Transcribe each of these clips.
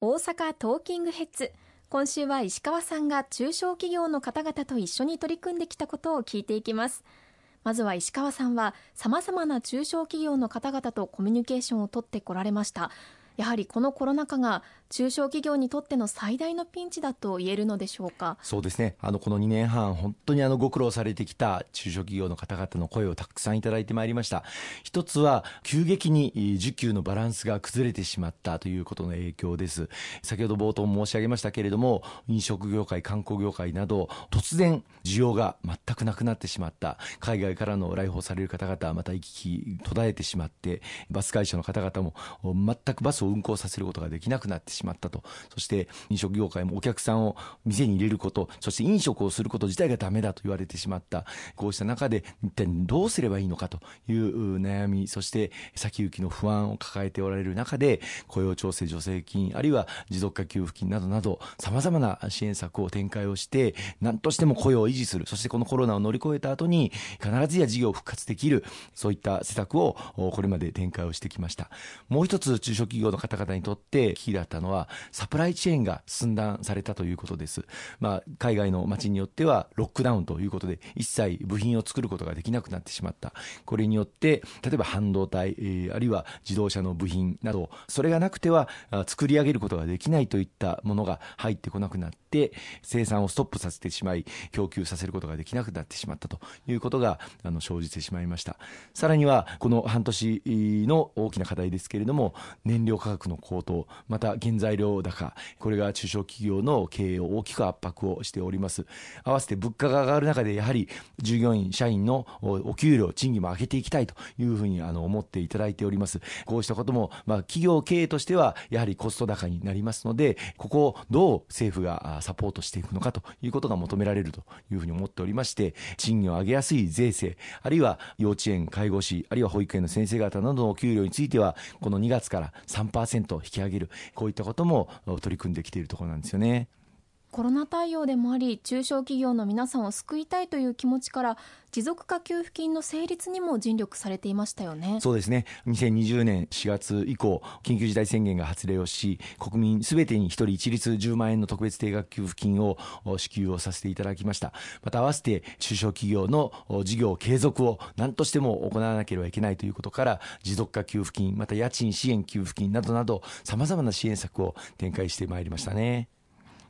大阪トーキングヘッズ。今週は石川さんが中小企業の方々と一緒に取り組んできたことを聞いていきます。まずは石川さんは様々な中小企業の方々とコミュニケーションをとってこられました。やはりこのコロナ禍が中小企業にとっての最大のピンチだと言えるのでしょうか？そうですね。あのこの2年半本当にあのご苦労されてきた中小企業の方々の声をたくさんいただいてまいりました。一つは急激に需給のバランスが崩れてしまったということの影響です。先ほど冒頭申し上げましたけれども飲食業界観光業界など突然需要が全くなくなってしまった。海外からの来訪される方々また行き来途絶えてしまってバス会社の方々も全くバスを運行させることができなくなってしまったと。そして飲食業界もお客さんを店に入れることそして飲食をすること自体がダメだと言われてしまった。こうした中で一体どうすればいいのかという悩みそして先行きの不安を抱えておられる中で雇用調整助成金あるいは持続化給付金などなどさまざまな支援策を展開をして何としても雇用を維持する。そしてこのコロナを乗り越えた後に必ずや事業を復活できるそういった施策をこれまで展開をしてきました。もう一つ中小企業の方々にとって危機だったのはサプライチェーンが寸断されたということです、まあ、海外の街によってはロックダウンということで一切部品を作ることができなくなってしまった。これによって例えば半導体、えー、あるいは自動車の部品などそれがなくては作り上げることができないといったものが入ってこなくなって生産をストップさせてしまい供給させることができなくなってしまったということがあの生じてしまいました。さらにはこの半年の大きな課題ですけれども燃料価格の高騰また原材料高これが中小企業の経営を大きく圧迫をしております。合わせて物価が上がる中でやはり従業員社員のお給料賃金も上げていきたいというふうにあの思っていただいております。こうしたこともまあ企業経営としてはやはりコスト高になりますのでここをどう政府がサポートしていくのかということが求められるというふうに思っておりまして賃金を上げやすい税制あるいは幼稚園介護士あるいは保育園の先生方などのお給料についてはこの2月から3%引き上げるこういったことも取り組んできているところなんですよね。コロナ対応でもあり中小企業の皆さんを救いたいという気持ちから持続化給付金の成立にも尽力されていましたよね。そうですね。2020年4月以降緊急事態宣言が発令をし国民すべてに一人一律10万円の特別定額給付金を支給をさせていただきました。また合わせて中小企業の事業継続を何としても行わなければいけないということから持続化給付金また家賃支援給付金などなどさまざまな支援策を展開してまいりましたね。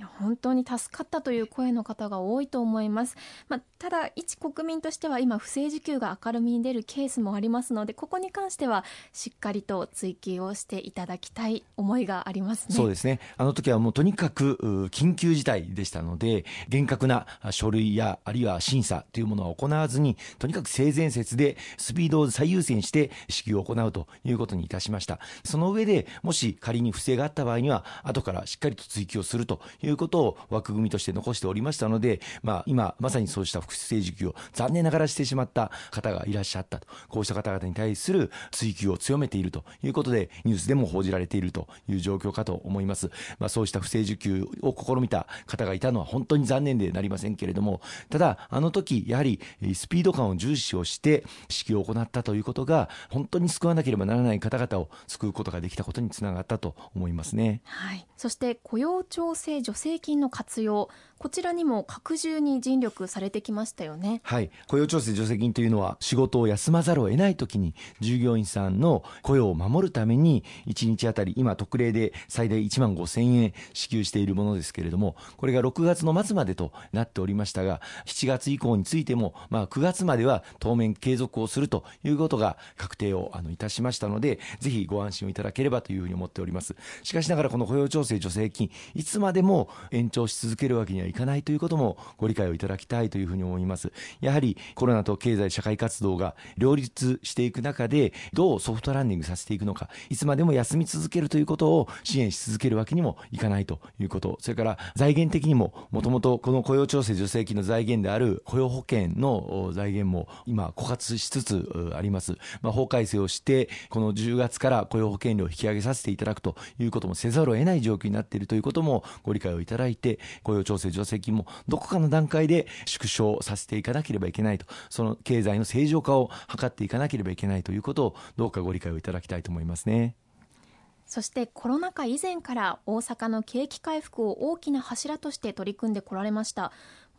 いや本当に助かったという声の方が多いと思います、まあ、ただ一国民としては今不正受給が明るみに出るケースもありますのでここに関してはしっかりと追及をしていただきたい思いがありますね。そうですね。あの時はもうとにかく緊急事態でしたので厳格な書類やあるいは審査というものは行わずにとにかく性善説でスピードを最優先して支給を行うということにいたしました。その上でもし仮に不正があった場合には後からしっかりと追及をするといういうことを枠組みとして残しておりましたので、まあ、今、まさにそうした不正受給を残念ながらしてしまった方がいらっしゃったと、こうした方々に対する追及を強めているということで、ニュースでも報じられているという状況かと思います。まあ、そうした不正受給を試みた方がいたのは本当に残念でなりませんけれども、ただ、あの時、やはりスピード感を重視をして指揮を行ったということが、本当に救わなければならない方々を救うことができたことにつながったと思いますね。はい。そして雇用調整助成金の活用こちらにも拡充に尽力されてきましたよね。はい。雇用調整助成金というのは仕事を休まざるを得ないときに従業員さんの雇用を守るために1日あたり今特例で最大1万5千円支給しているものですけれどもこれが6月の末までとなっておりましたが7月以降についても、まあ、9月までは当面継続をするということが確定をあのいたしましたのでぜひご安心をいただければというふうに思っております。しかしながらこの雇用調整助成金いつまでも延長し続けるわけにはかないということもご理解をいただきたいというふうに思います。やはりコロナと経済社会活動が両立していく中で、どうソフトランディングさせていくのか、いつまでも休み続けるということを支援し続けるわけにもいかないということ、それから財源的にも、もともとこの雇用調整助成金の財源である雇用保険の財源も今枯渇しつつあります。まあ、法改正をして、この10月から雇用保険料を引き上げさせていただくということもせざるを得ない状況になっているということもご理解をいただいて、雇用調整助成もどこかの段階で縮小させていかなければいけないと、その経済の正常化を図っていかなければいけないということを、どうかご理解をいただきたいと思いますね。そしてコロナ禍以前から大阪の景気回復を大きな柱として取り組んでこられました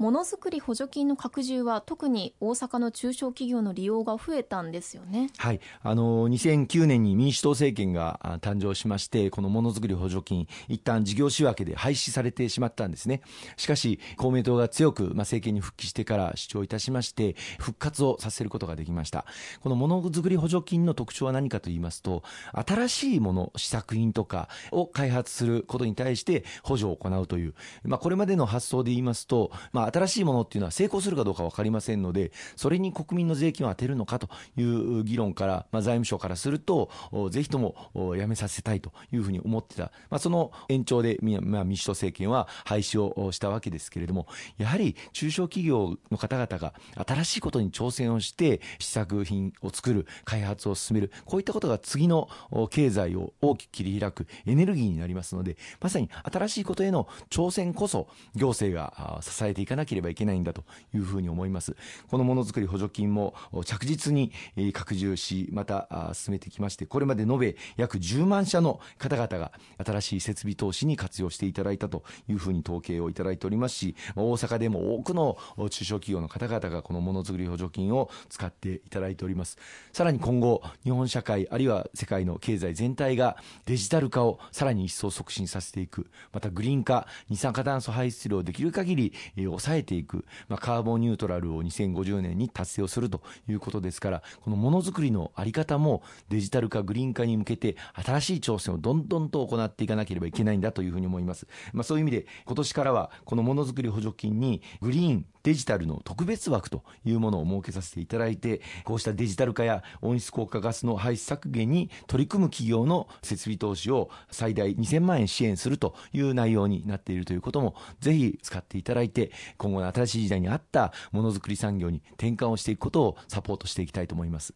ものづくり補助金の拡充は特に大阪の中小企業の利用が増えたんですよね。はい、あの2009年に民主党政権が誕生しまして、このものづくり補助金一旦事業仕分けで廃止されてしまったんですね。しかし公明党が強く、まあ、政権に復帰してから主張いたしまして復活をさせることができました。このものづくり補助金の特徴は何かと言いますと、新しいもの試作品とかを開発することに対して補助を行うという、まあ、これまでの発想で言いますと、まあ新しいものっていうのは成功するかどうか分かりませんので、それに国民の税金を当てるのかという議論から、まあ、財務省からすると、ぜひともやめさせたいというふうに思ってた、まあ、その延長で、まあ、民主党政権は廃止をしたわけですけれども、やはり中小企業の方々が新しいことに挑戦をして、試作品を作る、開発を進める、こういったことが次の経済を大きく切り開くエネルギーになりますので、まさに新しいことへの挑戦こそ行政が支えていかない。なければいけないんだというふうに思います。このものづくり補助金も着実に拡充し、また進めてきまして、これまで延べ約10万社の方々が新しい設備投資に活用していただいたというふうに統計をいただいておりますし、大阪でも多くの中小企業の方々がこのものづくり補助金を使っていただいております。さらに今後、日本社会、あるいは世界の経済全体がデジタル化をさらに一層促進させていく、またグリーン化、二酸化炭素排出量をできる限り抑抑えていく、まあ、カーボンニュートラルを2050年に達成をするということですから、このものづくりのあり方もデジタル化、グリーン化に向けて新しい挑戦をどんどんと行っていかなければいけないんだというふうに思います。まあ、そういう意味で今年からはこのものづくり補助金にグリーン、デジタルの特別枠というものを設けさせていただいて、こうしたデジタル化や温室効果ガスの排出削減に取り組む企業の設備投資を最大2000万円支援するという内容になっているということも、ぜひ使っていただいて、今後の新しい時代に合ったものづくり産業に転換をしていくことをサポートしていきたいと思います。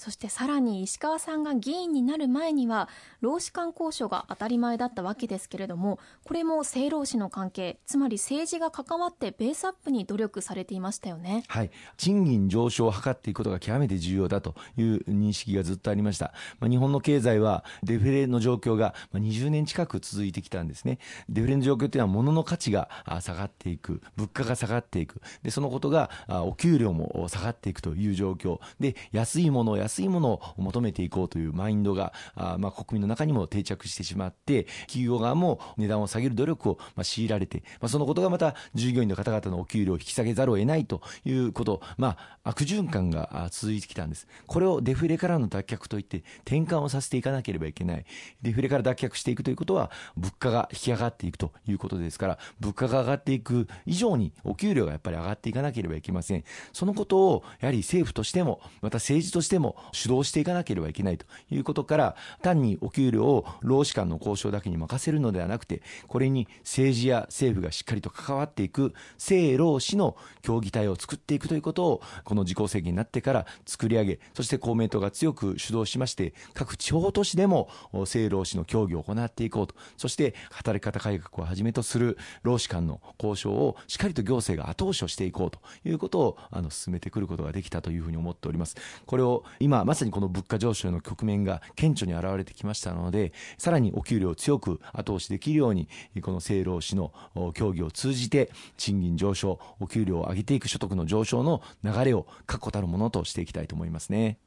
そしてさらに石川さんが議員になる前には労使間交渉が当たり前だったわけですけれどもこれも政労使の関係つまり政治が関わってベースアップに努力されていましたよね、はい、賃金上昇を図っていくことが極めて重要だという認識がずっとありました、まあ、日本の経済はデフレの状況が20年近く続いてきたんですね。デフレの状況というのは物の価値が下がっていく。物価が下がっていく。でそのことがお給料も下がっていくという状況。で安いものを安安いものを求めていこうというマインドが、あまあ、国民の中にも定着してしまって、企業側も値段を下げる努力を、まあ、強いられて、まあ、そのことがまた従業員の方々のお給料を引き下げざるを得ないということ、まあ、悪循環が続いてきたんです。これをデフレからの脱却といって転換をさせていかなければいけない。デフレから脱却していくということは、物価が引き上がっていくということですから、物価が上がっていく以上にお給料がやっぱり上がっていかなければいけません。そのことを、やはり政府としても、また政治としても主導していかなければいけないということから、単にお給料を労使間の交渉だけに任せるのではなくて、これに政治や政府がしっかりと関わっていく政労使の協議体を作っていくということを、この自公政権になってから作り上げ、そして公明党が強く主導しまして、各地方都市でも政労使の協議を行っていこうと、そして働き方改革をはじめとする労使間の交渉をしっかりと行政が後押しをしていこうということをあの進めてくることができたというふうに思っております。これを今今まさにこの物価上昇の局面が顕著に現れてきましたので、さらにお給料を強く後押しできるように、この政労使の協議を通じて、賃金上昇、お給料を上げていく所得の上昇の流れを確固たるものとしていきたいと思いますね。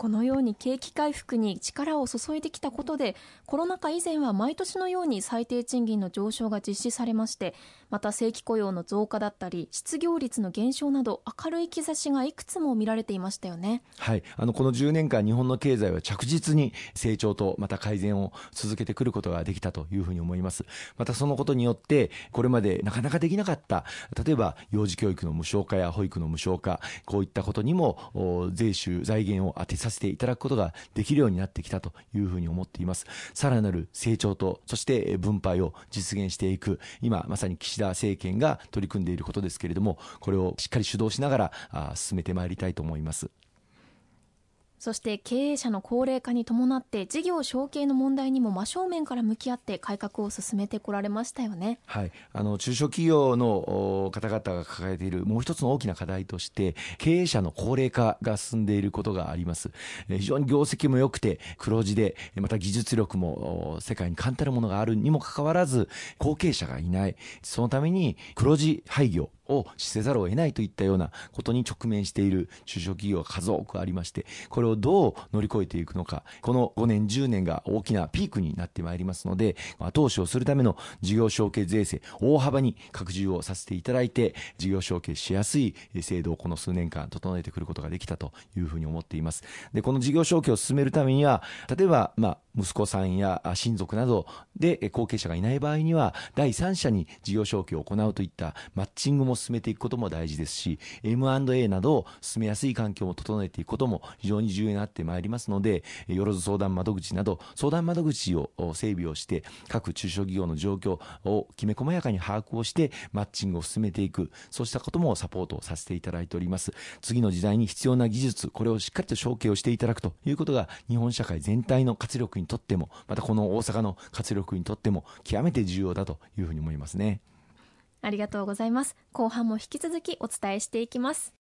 このように景気回復に力を注いできたことでコロナ禍以前は毎年のように最低賃金の上昇が実施されましてまた正規雇用の増加だったり失業率の減少など明るい兆しがいくつも見られていましたよね、はい、あのこの10年間日本の経済は着実に成長とまた改善を続けてくることができたというふうに思います。またそのことによってこれまでなかなかできなかった例えば幼児教育の無償化や保育の無償化こういったことにも税収財源を当てささせていただくことができるようになってきたというふうに思っています。さらなる成長と、そして分配を実現していく、今まさに岸田政権が取り組んでいることですけれども、これをしっかり主導しながら進めてまいりたいと思います。そして経営者の高齢化に伴って事業承継の問題にも真正面から向き合って改革を進めてこられましたよね。はい、あの中小企業の方々が抱えているもう一つの大きな課題として経営者の高齢化が進んでいることがあります。非常に業績も良くて黒字でまた技術力も世界に簡単なものがあるにもかかわらず後継者がいない。そのために黒字廃業をしせざるを得ないといったようなことに直面している中小企業が数多くありまして、これをどう乗り越えていくのか、この5年、10年が大きなピークになってまいりますので、後押しをするための事業承継税制、大幅に拡充をさせていただいて、事業承継しやすい制度をこの数年間整えてくることができたというふうに思っています。で、この事業承継を進めるためには、例えば、まあ、息子さんや親族などで後継者がいない場合には、第三者に事業承継を行うといったマッチングも進めていくことも大事ですし、M&A などを進めやすい環境を整えていくことも非常に重要になってまいりますので、よろず相談窓口など、相談窓口を整備をして、各中小企業の状況をきめ細やかに把握をして、マッチングを進めていく、そうしたこともサポートさせていただいております。次の時代に必要な技術、これをしっかりと承継をしていただくということが、日本社会全体の活力にとっても、またこの大阪の活力にとっても、極めて重要だというふうに思いますね。ありがとうございます。後半も引き続きお伝えしていきます。